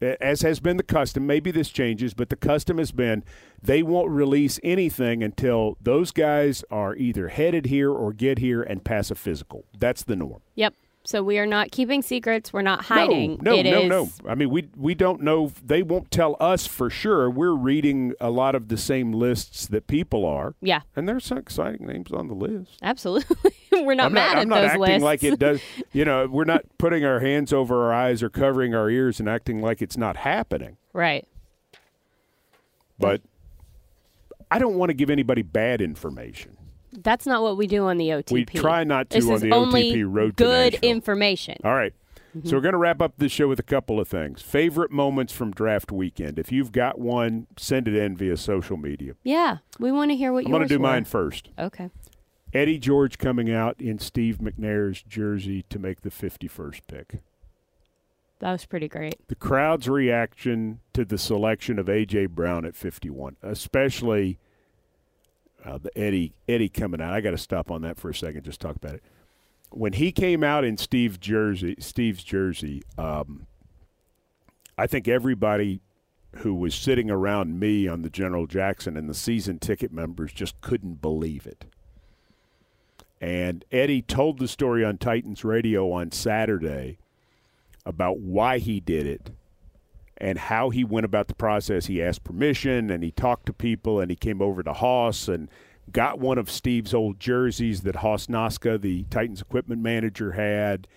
as has been the custom. Maybe this changes, but the custom has been they won't release anything until those guys are either headed here or get here and pass a physical. That's the norm. Yep. So we are not keeping secrets. We're not hiding. No, no, It no, is- no. I mean, we we don't know. They won't tell us for sure. We're reading a lot of the same lists that people are, Yeah, and there's some exciting names on the list. absolutely. we're not I'm mad not, at I'm not acting lists. like it does. You know, we're not putting our hands over our eyes or covering our ears and acting like it's not happening. right. But I don't want to give anybody bad information. That's not what we do on the OTP. We try not to this on the only OTP road good information. All right. So mm-hmm. we're going to wrap up this show with a couple of things. Favorite moments from draft weekend. If you've got one, send it in via social media. Yeah, we want to hear what you. I'm going to do were. mine first. Okay. Eddie George coming out in Steve McNair's jersey to make the 51st pick. That was pretty great. The crowd's reaction to the selection of A.J. Brown at 51, especially uh, the Eddie Eddie coming out. I got to stop on that for a second. Just talk about it. When he came out in Steve's jersey, Steve's jersey, um, I think everybody who was sitting around me on the General Jackson and the season ticket members just couldn't believe it. And Eddie told the story on Titans Radio on Saturday about why he did it and how he went about the process. He asked permission and he talked to people and he came over to Haas and got one of Steve's old jerseys that Haas Noska, the Titans equipment manager, had.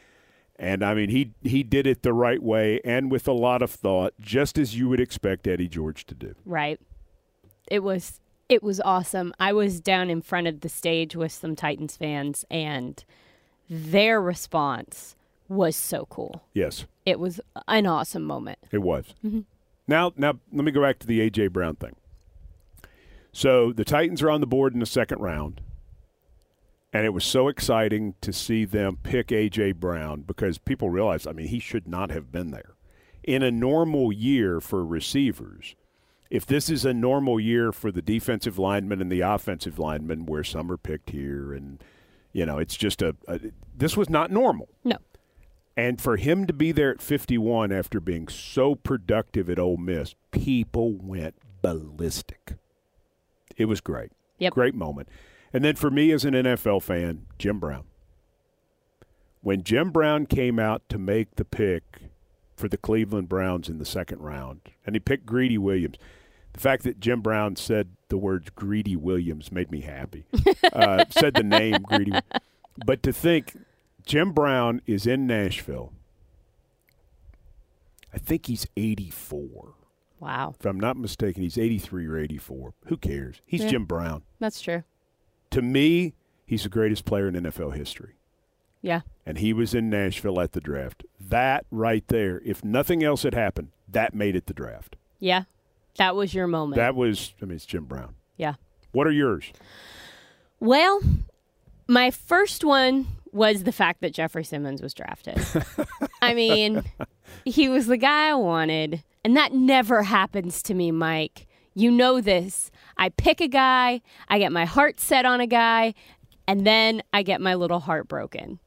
And I mean, he he did it the right way and with a lot of thought, just as you would expect Eddie George to do. Right. It was it was awesome. I was down in front of the stage with some Titans fans and their response was so cool. Yes, It was an awesome moment. it was. Mm-hmm. Now, now let me go back to the AJ Brown thing. So the Titans are on the board in the second round. And it was so exciting to see them pick A.J. Brown because people realized, I mean, he should not have been there. In a normal year for receivers, if this is a normal year for the defensive linemen and the offensive linemen, where some are picked here, and, you know, it's just a, a this was not normal. No. And for him to be there at 51 after being so productive at Ole Miss, people went ballistic. It was great. Yep. Great moment. And then for me as an NFL fan, Jim Brown. When Jim Brown came out to make the pick for the Cleveland Browns in the second round, and he picked Greedy Williams, the fact that Jim Brown said the words Greedy Williams made me happy. uh, said the name Greedy. But to think Jim Brown is in Nashville, I think he's 84. Wow. If I'm not mistaken, he's 83 or 84. Who cares? He's Yeah. Jim Brown. That's true. To me, he's the greatest player in NFL history. Yeah. And he was in Nashville at the draft. That right there, if nothing else had happened, that made it the draft. Yeah. That was your moment. That was, I mean, it's Jim Brown. yeah. What are yours? Well, my first one was the fact that Jeffrey Simmons was drafted. I mean, he was the guy I wanted, and that never happens to me, Mike. You know this. I pick a guy, I get my heart set on a guy, and then I get my little heart broken.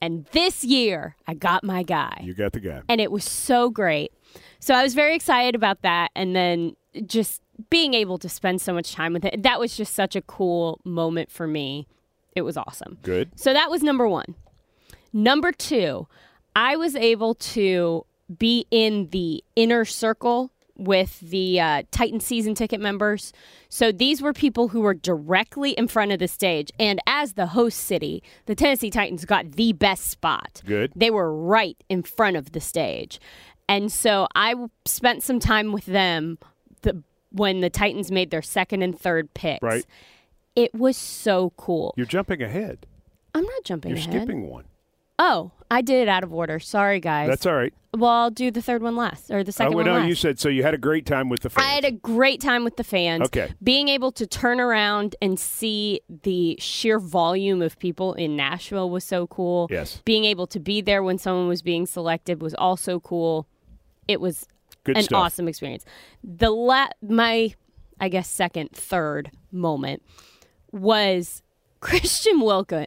And this year, I got my guy You got the guy. and it was so great. So I was very excited about that, and then just being able to spend so much time with it. That was just such a cool moment for me. It was awesome. Good. So that was number one. Number two, I was able to be in the inner circle with the uh, Titan season ticket members. So these were people who were directly in front of the stage. And as the host city, the Tennessee Titans got the best spot. Good. They were right in front of the stage. And so I spent some time with them the, when the Titans made their second and third picks. Right. It was so cool. You're jumping ahead. I'm not jumping You're ahead. skipping one. Oh, I did it out of order. Sorry, guys. That's all right. well, I'll do the third one last or the Oh, second well, one no, last. you said so. You had a great time with the fans. I had a great time with the fans. Okay. Being able to turn around and see the sheer volume of people in Nashville was so cool. Yes. Being able to be there when someone was being selected was also cool. It was Good an stuff. awesome experience. The la- my I guess second, third moment was Christian Wilkin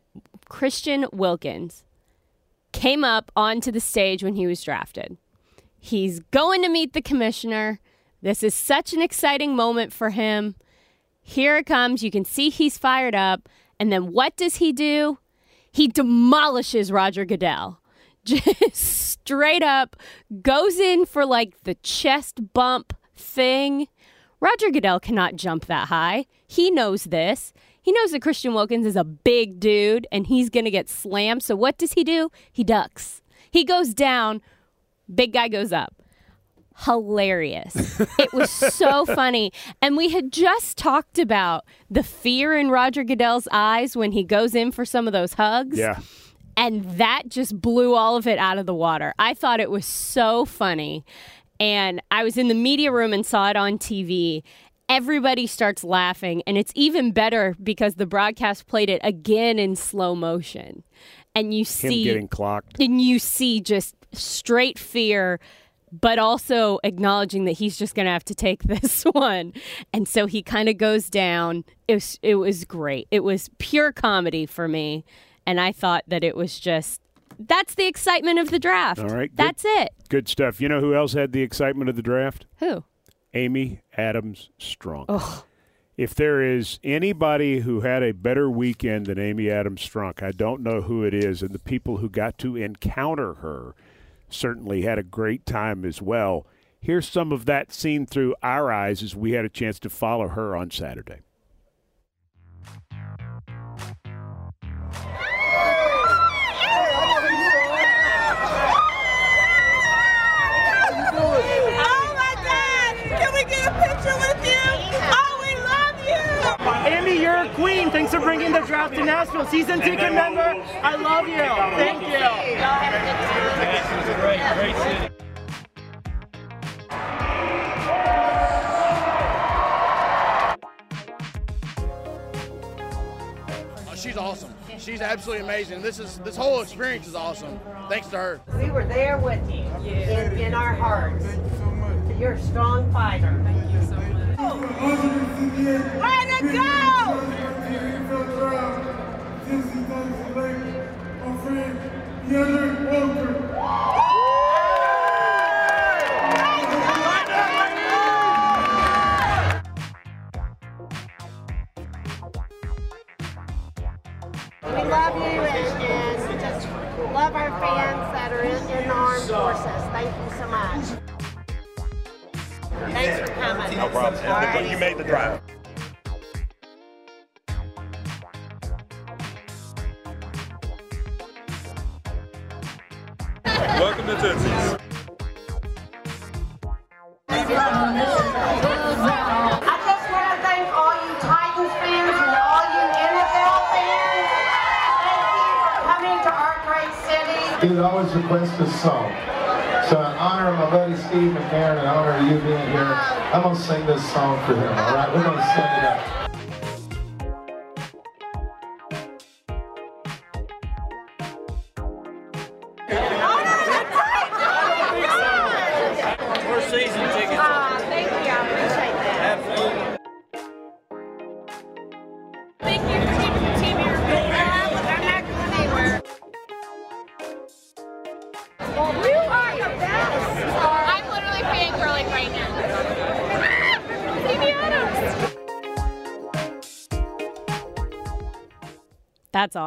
Christian Wilkins came up onto the stage when he was drafted. He's going to meet the commissioner. This is such an exciting moment for him. Here it comes. You can see he's fired up. And then what does he do? He demolishes Roger Goodell. Just straight up goes in for like the chest bump thing. Roger Goodell cannot jump that high. He knows this. He knows that Christian Wilkins is a big dude and he's going to get slammed. So what does he do? He ducks. He goes down. Big guy goes up. Hilarious. it was so funny. And we had just talked about the fear in Roger Goodell's eyes when he goes in for some of those hugs. Yeah. And that just blew all of it out of the water. I thought it was so funny. And I was in the media room and saw it on TV. Everybody starts laughing. And it's even better because the broadcast played it again in slow motion. And you Him see getting clocked. and you see just straight fear but also acknowledging that he's just going to have to take this one and so he kind of goes down it was, it was great it was pure comedy for me and i thought that it was just that's the excitement of the draft All right, good. that's it Good stuff. You know who else had the excitement of the draft? who Amy Adams Strunk. If there is anybody who had a better weekend than Amy Adams Strunk, I don't know who it is. And the people who got to encounter her certainly had a great time as well. Here's some of that seen through our eyes as we had a chance to follow her on Saturday. Draft to Nashville. Season ticket member. I love you. Thank you. Oh, she's awesome. She's absolutely amazing. This is this whole experience is awesome. Thanks to her. We were there with you in, in our hearts. Thank you so much. You're a strong fighter. Thank you so much. Way to go! We love you and, and just love our fans that are in, in the armed forces. Thank you so much. Thanks for coming. No problem. All right. You made the drive. To just want to and to city. Dude always requests a song. So in honor of my buddy Steve McCarron, in honor of you being here, I'm gonna sing this song for him, all right? We're gonna send it up.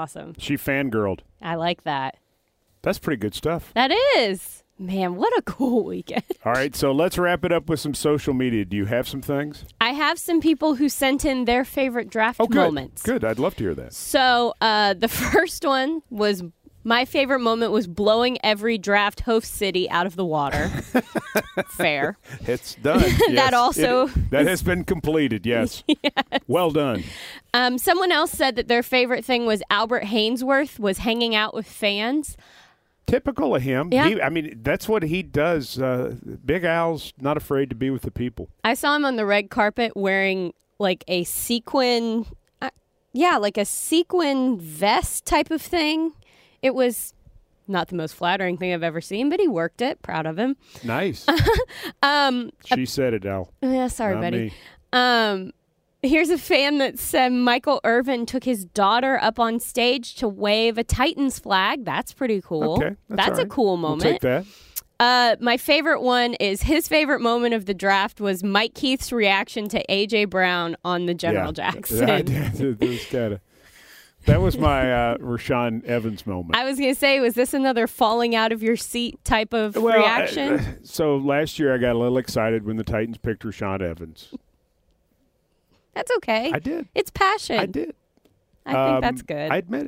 Awesome She fangirled. i like that That's pretty good stuff. that is man what a cool weekend All right, so let's wrap it up with some social media. Do you have some things? i have some people who sent in their favorite draft Oh, good. moments Good. I'd love to hear that. So uh, the first one was My favorite moment was blowing every draft host city out of the water. Fair. It's done. That also It- that has been completed. Yes. Well done. Um, someone else said that their favorite thing was Albert Haynesworth was hanging out with fans. Typical of him. Yeah. He, I mean, that's what he does. Uh, Big Al's not afraid to be with the people. I saw him on the red carpet wearing like a sequin, uh, yeah, like a sequin vest type of thing. It was not the most flattering thing I've ever seen, but he worked it. Proud of him. Nice. Um, she said it, Al. Yeah, sorry, Not buddy. me. Um, here's a fan that said Michael Irvin took his daughter up on stage to wave a Titans flag. That's pretty cool. Okay, that's all a cool We'll moment. take that. Uh, my favorite one is his favorite moment of the draft was Mike Keith's reaction to AJ Brown on the General Yeah. Jackson. That was kinda- that was my uh, Rashaan Evans moment. I was gonna say, was this another falling out of your seat type of Well, reaction? uh, so last year I got a little excited when the Titans picked Rashaan Evans. that's okay. I did. It's passion. I did. I think Um, that's good. I admit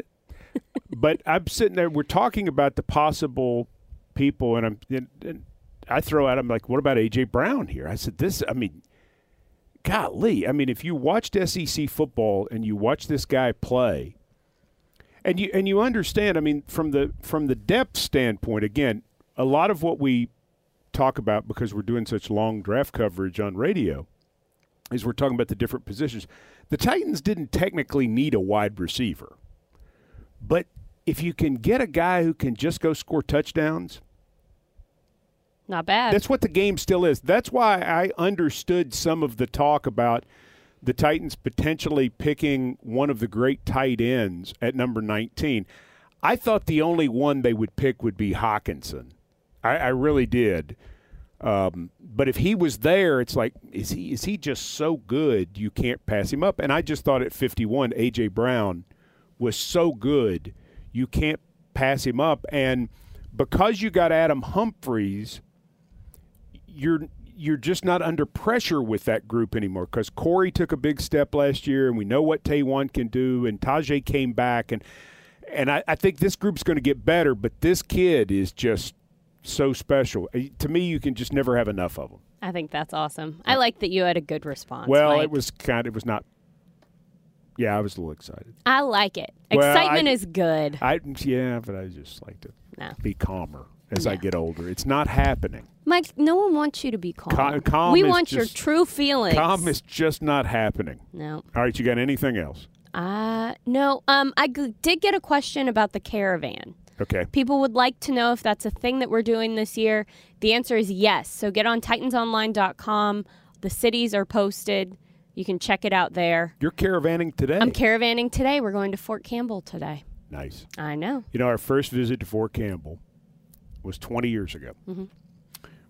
it. but I'm sitting there. We're talking about the possible people, and I'm. And, and I throw out. I'm like, what about AJ Brown here? I said, this. I mean, golly. I mean, if you watched SEC football and you watch this guy play, and you and you understand. I mean, from the from the depth standpoint, again, a lot of what we talk about because we're doing such long draft coverage on radio is we're talking about the different positions. The Titans didn't technically need a wide receiver. But if you can get a guy who can just go score touchdowns, Not bad. that's what the game still is. That's why I understood some of the talk about the Titans potentially picking one of the great tight ends at number 19. I thought the only one they would pick would be Hockenson. I, I really did. Um, but if he was there, it's like, is he is he just so good you can't pass him up? And I just thought at 51, AJ Brown was so good you can't pass him up. And because you got Adam Humphries, you're you're just not under pressure with that group anymore because Corey took a big step last year, and we know what Taywan can do, and Tajae came back, and and I, I think this group's going to get better, but this kid is just so special. Uh, To me, you can just never have enough of them. I think that's awesome. I like that you had a good response. well, Mike. it was kind. It was not. Yeah, I was a little excited. I like it. Well, Excitement I- is good. I yeah, but I just like to No. be calmer as I get older. It's not happening. Mike, no one wants you to be calm. Cal- calm we want your true feelings. Calm is just not happening. No. All right, you got anything else? Uh, no. Um, I g- did get a question about the caravan. Okay. People would like to know if that's a thing that we're doing this year. The answer is yes. So get on titansonline.com. The cities are posted. You can check it out there. You're caravanning today. I'm caravanning today. We're going to Fort Campbell today. nice. I know. You know, our first visit to Fort Campbell was 20 years ago. Mhm.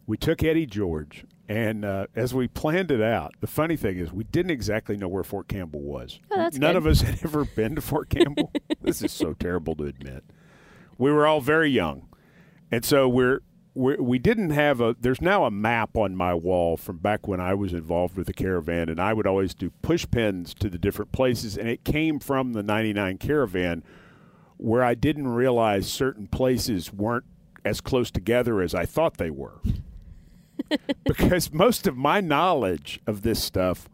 We took Eddie George, and uh, as we planned it out, the funny thing is we didn't exactly know where Fort Campbell was. Oh, None good. of us had ever been to Fort Campbell. this is so terrible to admit. We were all very young, and so we're, we're we didn't have a. There's now a map on my wall from back when I was involved with the caravan, and I would always do push pins to the different places, and it came from the '99 caravan where I didn't realize certain places weren't as close together as I thought they were. because most of my knowledge of this stuff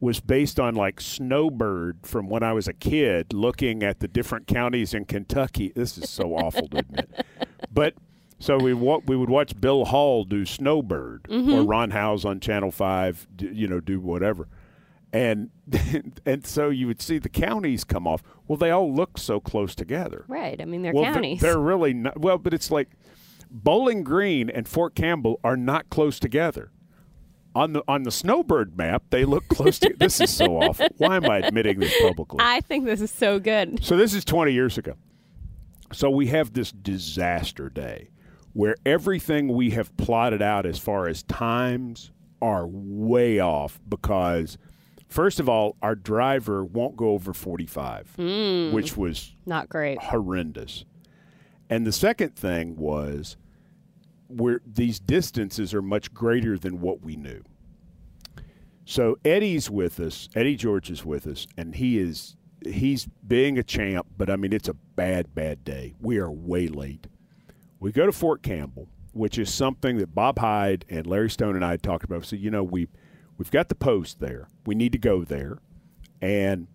was based on like Snowbird from when I was a kid looking at the different counties in Kentucky. This is so awful to admit. But so we wa- we would watch Bill Hall do Snowbird or Mhm. Ron Howes on Channel 5, d- you know, do whatever. And and so you would see the counties come off. Well, they all look so close together. Right. I mean, they're well, they're- counties. They're, really not. Well, but it's like Bowling Green and Fort Campbell are not close together. On the on the Snowbird map, they look close to. This is so awful. Why am I admitting this publicly? I think this is so good. So this is 20 years ago. So we have this disaster day where everything we have plotted out as far as times are way off because first of all, our driver won't go over 45, Mm. which was Not great. horrendous. And the second thing was where these distances are much greater than what we knew. So Eddie's with us, Eddie George is with us, and he is he's being a champ, but I mean it's a bad, bad day. We are way late. We go to Fort Campbell, which is something that Bob Hyde and Larry Stone and I had talked about. So you know we we've got the post there. We need to go there, and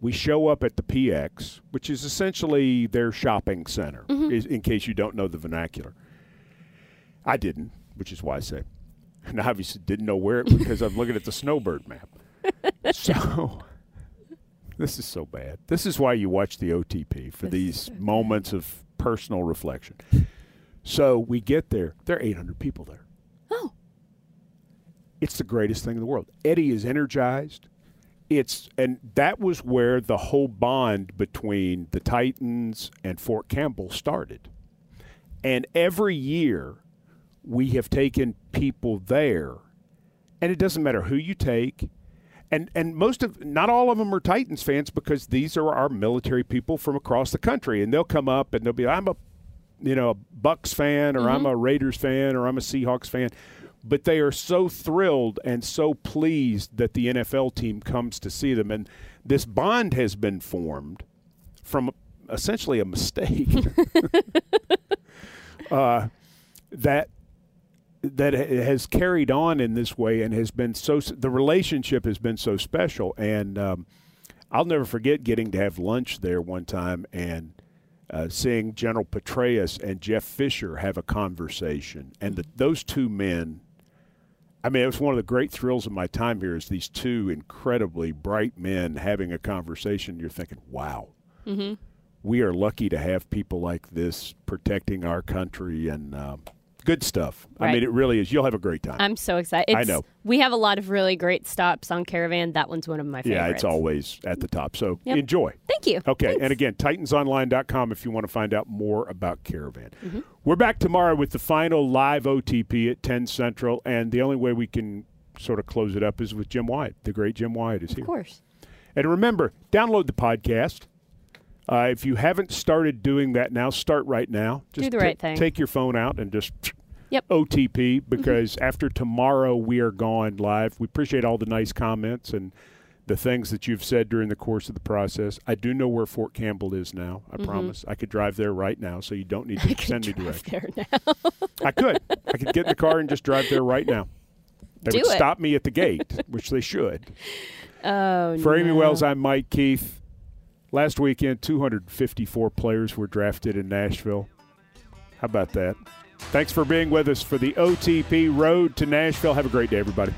we show up at the PX, which is essentially their shopping center. is- In case you don't know the vernacular, I didn't, which is why I say, and I obviously didn't know where it because I'm looking at the Snowbird map. so this is so bad. This is why you watch the OTP for these moments of personal reflection. So we get there. There are 800 people there. Oh. It's the greatest thing in the world. Eddie is energized. It's and that was where the whole bond between the Titans and Fort Campbell started. And every year we have taken people there and it doesn't matter who you take and and most of not all of them are Titans fans because these are our military people from across the country and they'll come up and they'll be I'm a you know a Bucks fan or I'm mm-hmm. a Raiders fan or I'm a Seahawks fan but they are so thrilled and so pleased that the NFL team comes to see them. And this bond has been formed from essentially a mistake. Uh, that that has carried on in this way and has been so the relationship has been so special. And um, I'll never forget getting to have lunch there one time and uh, seeing General Petraeus and Jeff Fisher have a conversation. And the, those two men I mean it was one of the great thrills of my time here is these two incredibly bright men having a conversation you're thinking wow Mm-hmm. we are lucky to have people like this protecting our country and um, good stuff. I mean, it really is. You'll have a great time. I'm so excited. I know. We have a lot of really great stops on Caravan. That one's one of my favorites. yeah, it's always at the top. So Yep. enjoy. Thank you. Okay, and again, titansonline.com if you want to find out more about Caravan. Mm-hmm. We're back tomorrow with the final live OTP at 10 Central, and the only way we can sort of close it up is with Jim Wyatt. The great Jim Wyatt is here. Of course. And remember, download the podcast. Uh, if you haven't started doing that now, start right now. Do Just the ta- right thing. Take your phone out and just Yep. OTP because after tomorrow we are gone live. We appreciate all the nice comments and the things that you've said during the course of the process. I do know where Fort Campbell is now. I Mhm. promise. I could drive there right now, so you don't need to send me directions. there now. I could. I could get in the car and just drive there right now. They Do would it. stop me at the gate, which they should. Oh, For Amie. Wells, I'm Mike Keith. Last weekend, 254 players were drafted in Nashville. How about that? Thanks for being with us for the OTP Road to Nashville. Have a great day, everybody.